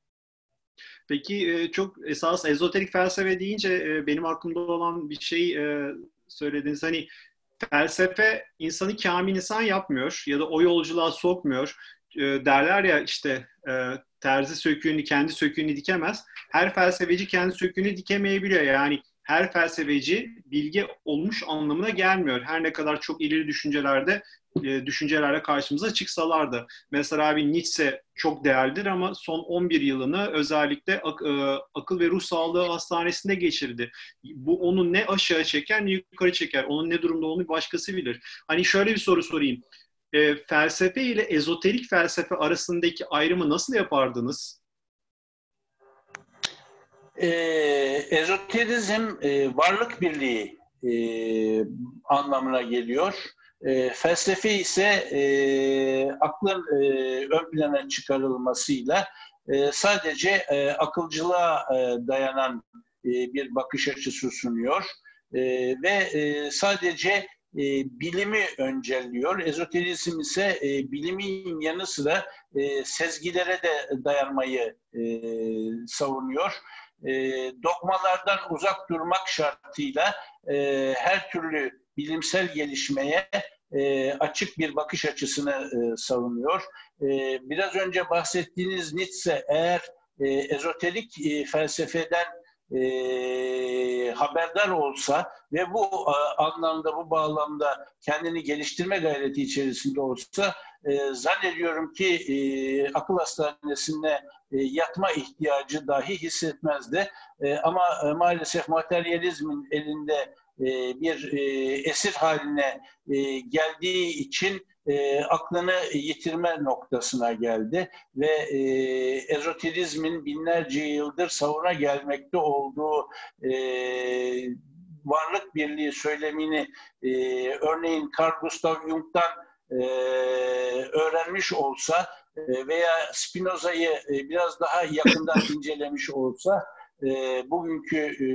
Peki çok esas ezoterik felsefe deyince benim aklımda olan bir şey söylediniz. Hani felsefe insanı kamil insan yapmıyor ya da o yolculuğa sokmuyor. Derler ya işte terzi söküğünü kendi söküğünü dikemez. Her felsefeci kendi söküğünü dikemeyebiliyor. Yani her felsefeci bilgi olmuş anlamına gelmiyor. Her ne kadar çok ileri düşüncelerde e, düşüncelerle karşımıza çıksalar da. Mesela abi Nietzsche çok değerlidir ama son 11 yılını özellikle ak, e, akıl ve ruh sağlığı hastanesinde geçirdi. Bu onu ne aşağı çeker ne yukarı çeker. Onun ne durumda olduğunu başkası bilir. Hani şöyle bir soru sorayım. E, felsefe ile ezoterik felsefe arasındaki ayrımı nasıl yapardınız? e, ezoterizm e, varlık birliği e, anlamına geliyor. E, felsefe ise e, aklın e, ön plana çıkarılmasıyla e, sadece e, akılcılığa e, dayanan e, bir bakış açısı sunuyor e, ve e, sadece e, bilimi öncelliyor. Ezoterizm ise e, bilimin yanı sıra e, sezgilere de dayanmayı e, savunuyor e, dogmalardan uzak durmak şartıyla e, her türlü bilimsel gelişmeye e, açık bir bakış açısını e, savunuyor. E, biraz önce bahsettiğiniz Nietzsche eğer e, ezoterik e, felsefeden e, haberdar olsa ve bu e, anlamda, bu bağlamda kendini geliştirme gayreti içerisinde olsa e, zannediyorum ki e, akıl hastanesine e, yatma ihtiyacı dahi hissetmezdi. E, ama e, maalesef materyalizmin elinde e, bir e, esir haline e, geldiği için e, aklını yitirme noktasına geldi ve e, ezoterizmin binlerce yıldır savuna gelmekte olduğu e, varlık birliği söylemini e, örneğin Carl Gustav Jung'dan e, öğrenmiş olsa e, veya Spinoza'yı e, biraz daha yakından *coughs* incelemiş olsa e, bugünkü e,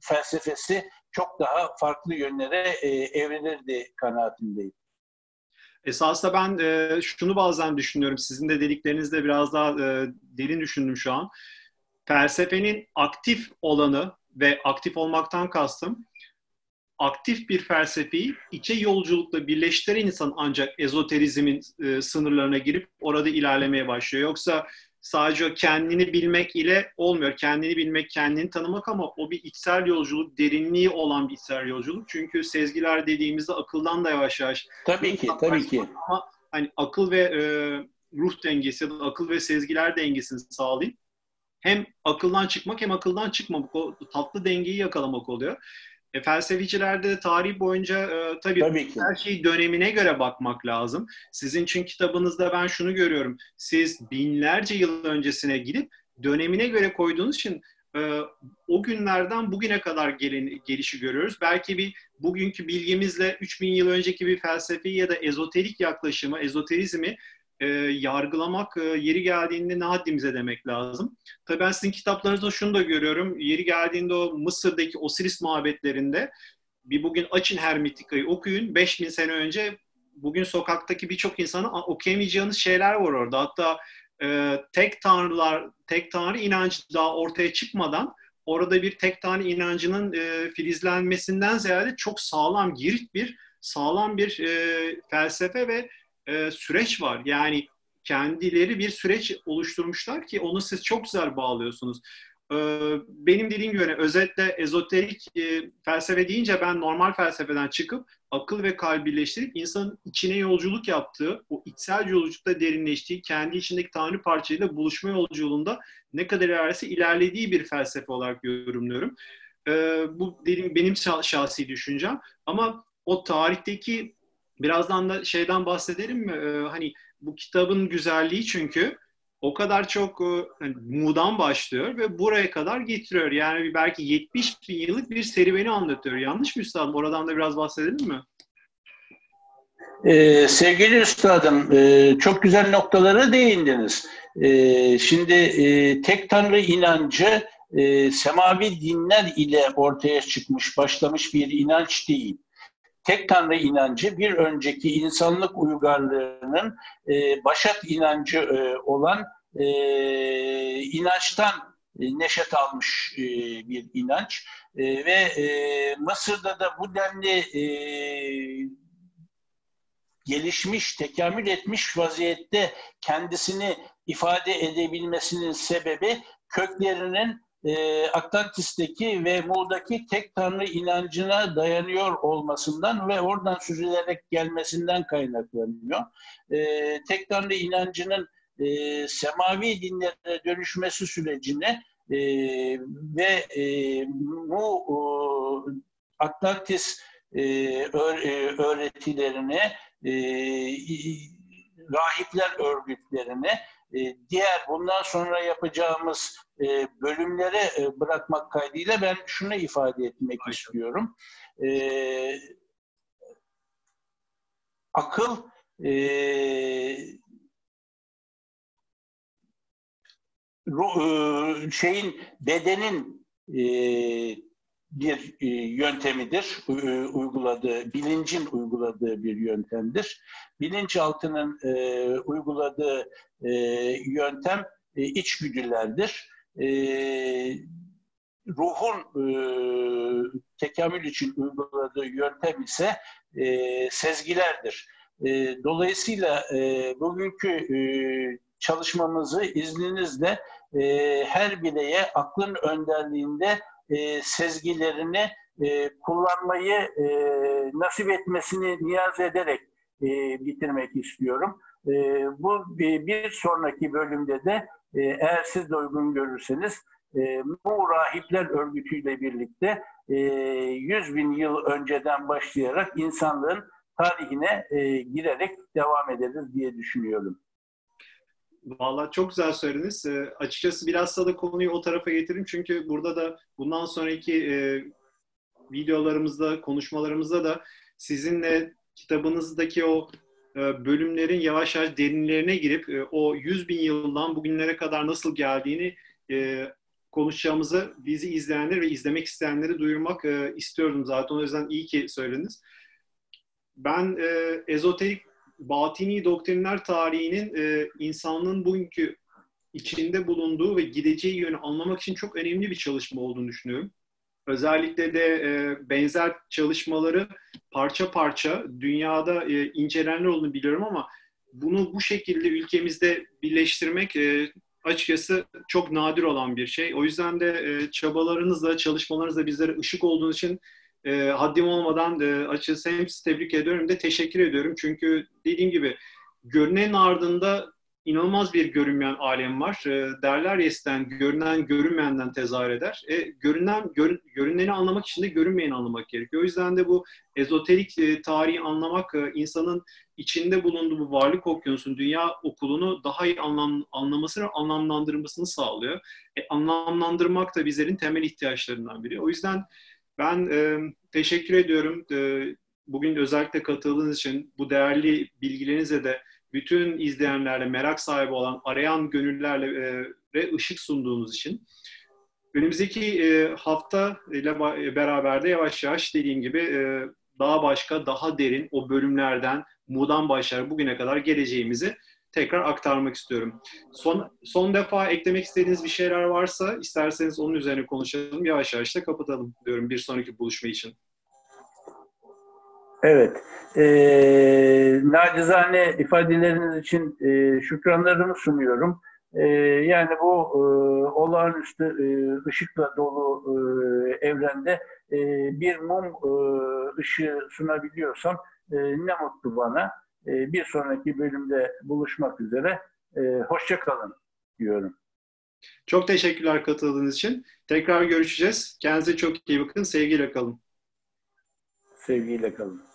felsefesi çok daha farklı yönlere e, evrilirdi kanaatindeyim. Esasında ben e, şunu bazen düşünüyorum. Sizin de dediklerinizde biraz daha e, derin düşündüm şu an. Felsefenin aktif olanı ve aktif olmaktan kastım aktif bir felsefeyi içe yolculukla birleştiren insan ancak ezoterizmin e, sınırlarına girip orada ilerlemeye başlıyor. Yoksa sadece kendini bilmek ile olmuyor. Kendini bilmek, kendini tanımak ama o bir içsel yolculuk, derinliği olan bir içsel yolculuk. Çünkü sezgiler dediğimizde akıldan da yavaş yavaş. Tabii ki, tabii ki. Ama hani akıl ve e, ruh dengesi ya da akıl ve sezgiler dengesini sağlayıp hem akıldan çıkmak hem akıldan çıkmamak o tatlı dengeyi yakalamak oluyor. E, felsefecilerde tarih boyunca e, tabii, tabii ki. her şeyi dönemine göre bakmak lazım. Sizin için kitabınızda ben şunu görüyorum. Siz binlerce yıl öncesine gidip dönemine göre koyduğunuz için e, o günlerden bugüne kadar gelin, gelişi görüyoruz. Belki bir bugünkü bilgimizle 3000 yıl önceki bir felsefi ya da ezoterik yaklaşımı, ezoterizmi e, yargılamak e, yeri geldiğinde ne haddimize demek lazım. Tabii ben sizin kitaplarınızda şunu da görüyorum. Yeri geldiğinde o Mısır'daki Osiris mabetlerinde bir bugün açın Hermetika'yı okuyun. 5000 sene önce bugün sokaktaki birçok insanın okuyamayacağınız şeyler var orada. Hatta e, tek tanrılar, tek tanrı inancı daha ortaya çıkmadan orada bir tek tanrı inancının e, filizlenmesinden ziyade çok sağlam, girit bir, sağlam bir e, felsefe ve e, süreç var. Yani kendileri bir süreç oluşturmuşlar ki onu siz çok güzel bağlıyorsunuz. E, benim dediğim gibi hani özetle ezoterik e, felsefe deyince ben normal felsefeden çıkıp akıl ve kalbi birleştirip insanın içine yolculuk yaptığı, o içsel yolculukta derinleştiği, kendi içindeki tanrı parçayla buluşma yolculuğunda ne kadar ilerlese ilerlediği bir felsefe olarak yorumluyorum. E, bu dediğim benim şahsi düşüncem. Ama o tarihteki birazdan da şeyden bahsedelim mi? Ee, hani bu kitabın güzelliği çünkü o kadar çok e, hani, Mu'dan başlıyor ve buraya kadar getiriyor. Yani belki 70 bin yıllık bir serüveni anlatıyor. Yanlış mı üstadım? Oradan da biraz bahsedelim mi? Ee, sevgili üstadım, e, çok güzel noktalara değindiniz. E, şimdi e, tek tanrı inancı e, semavi dinler ile ortaya çıkmış, başlamış bir inanç değil tek tanrı inancı bir önceki insanlık uygarlığının e, başat inancı e, olan e, inançtan e, neşet almış e, bir inanç. E, ve e, Mısır'da da bu denli e, gelişmiş, tekamül etmiş vaziyette kendisini ifade edebilmesinin sebebi köklerinin e, Atlantis'teki ve Muğ'daki tek tanrı inancına dayanıyor olmasından ve oradan süzülerek gelmesinden kaynaklanıyor. E, tek tanrı inancının e, semavi dinlere dönüşmesi sürecine e, ve e, Mu e, Atlantis e, öğretilerini e, rahipler örgütlerine e, diğer bundan sonra yapacağımız e, bölümlere e, bırakmak kaydıyla ben şunu ifade etmek Aynen. istiyorum. Akıl şeyin bedenin bir yöntemidir, uyguladığı, bilincin uyguladığı bir yöntemdir. Bilinçaltının uyguladığı e, yöntem e, içgüdülerdir. E, ruhun e, tekamül için uyguladığı yöntem ise e, sezgilerdir. E, dolayısıyla e, bugünkü e, çalışmamızı izninizle e, her bireye aklın önderliğinde e, sezgilerini e, kullanmayı e, nasip etmesini niyaz ederek e, bitirmek istiyorum. E, bu bir, sonraki bölümde de e, eğer siz de uygun görürseniz e, bu rahipler örgütüyle birlikte e, 100 bin yıl önceden başlayarak insanlığın tarihine e, girerek devam ederiz diye düşünüyorum. Valla çok güzel söylediniz. E, açıkçası biraz da konuyu o tarafa getireyim. Çünkü burada da bundan sonraki e, videolarımızda, konuşmalarımızda da sizinle kitabınızdaki o e, bölümlerin yavaş yavaş derinlerine girip e, o 100 bin yıldan bugünlere kadar nasıl geldiğini e, konuşacağımızı bizi izleyenler ve izlemek isteyenleri duyurmak istiyordum zaten. O yüzden iyi ki söylediniz. Ben ezoterik batini doktrinler tarihinin insanlığın bugünkü içinde bulunduğu ve gideceği yönü anlamak için çok önemli bir çalışma olduğunu düşünüyorum. Özellikle de e, benzer çalışmaları parça parça dünyada e, incelenenler olduğunu biliyorum ama bunu bu şekilde ülkemizde birleştirmek e, açıkçası çok nadir olan bir şey. O yüzden de e, çabalarınızla, çalışmalarınızla bizlere ışık olduğunuz için e, haddim olmadan e, açıkçası hem tebrik ediyorum de teşekkür ediyorum. Çünkü dediğim gibi görünenin ardında inanılmaz bir görünmeyen alem var. E, derler ya görünen görünmeyenden tezahür eder. E, görünen gör, görüneni anlamak için de görünmeyeni anlamak gerekiyor. O yüzden de bu ezoterik e, tarihi anlamak e, insanın içinde bulunduğu bu varlık okyanusunun dünya okulunu daha iyi anlam, anlamasını, anlamlandırmasını sağlıyor. E, anlamlandırmak da bizlerin temel ihtiyaçlarından biri. O yüzden ben e, teşekkür ediyorum. E, bugün özellikle katıldığınız için bu değerli bilgilerinize de bütün izleyenlerle merak sahibi olan arayan gönüllerle e, ve ışık sunduğunuz için. Önümüzdeki e, hafta ile beraber de yavaş yavaş dediğim gibi e, daha başka, daha derin o bölümlerden Mu'dan başlar bugüne kadar geleceğimizi tekrar aktarmak istiyorum. Son, son defa eklemek istediğiniz bir şeyler varsa isterseniz onun üzerine konuşalım. Yavaş yavaş da kapatalım diyorum bir sonraki buluşma için. Evet. E, nacizane ifadeleriniz için e, şükranlarımı sunuyorum. E, yani bu e, olağanüstü e, ışıkla dolu e, evrende e, bir mum e, ışığı sunabiliyorsam e, ne mutlu bana. E, bir sonraki bölümde buluşmak üzere. E, hoşça kalın diyorum. Çok teşekkürler katıldığınız için. Tekrar görüşeceğiz. Kendinize çok iyi bakın. Sevgiyle kalın. Sevgiyle kalın.